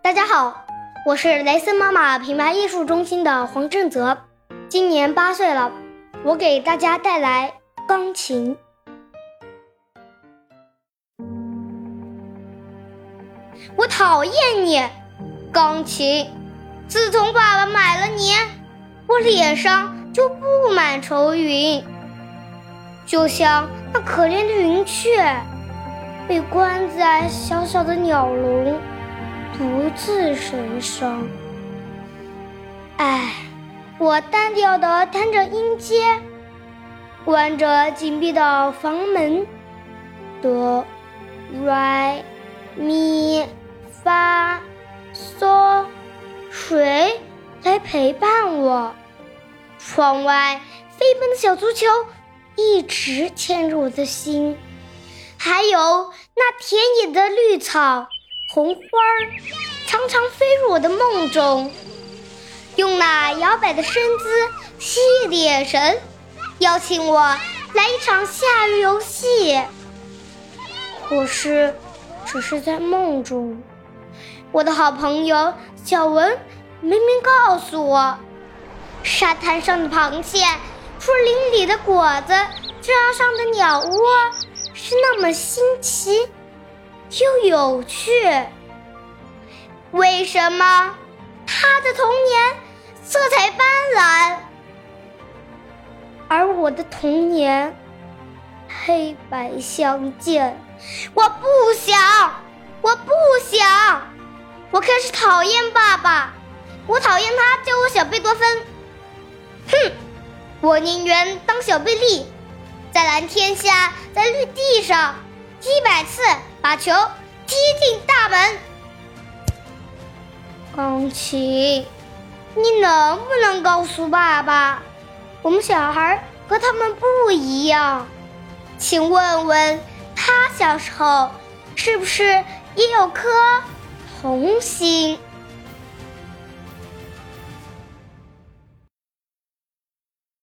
大家好，我是雷森妈妈品牌艺术中心的黄正泽，今年八岁了，我给大家带来钢琴。我讨厌你，钢琴。自从爸爸买了你，我脸上就布满愁云，就像那可怜的云雀，被关在小小的鸟笼。独自神伤。唉，我单调地弹着音阶，关着紧闭的房门。哆、来、咪、发、嗦，谁来陪伴我？窗外飞奔的小足球一直牵着我的心，还有那田野的绿草。红花儿常常飞入我的梦中，用那摇摆的身姿吸引眼神，邀请我来一场夏日游戏。可是，只是在梦中。我的好朋友小文明明告诉我，沙滩上的螃蟹，树林里的果子，架上的鸟窝，是那么新奇。又有趣，为什么他的童年色彩斑斓，而我的童年黑白相间？我不想，我不想，我开始讨厌爸爸，我讨厌他叫我小贝多芬。哼，我宁愿当小贝利，在蓝天下，在绿地上。一百次把球踢进大门。钢琴，你能不能告诉爸爸，我们小孩和他们不一样？请问问他小时候是不是也有颗童心？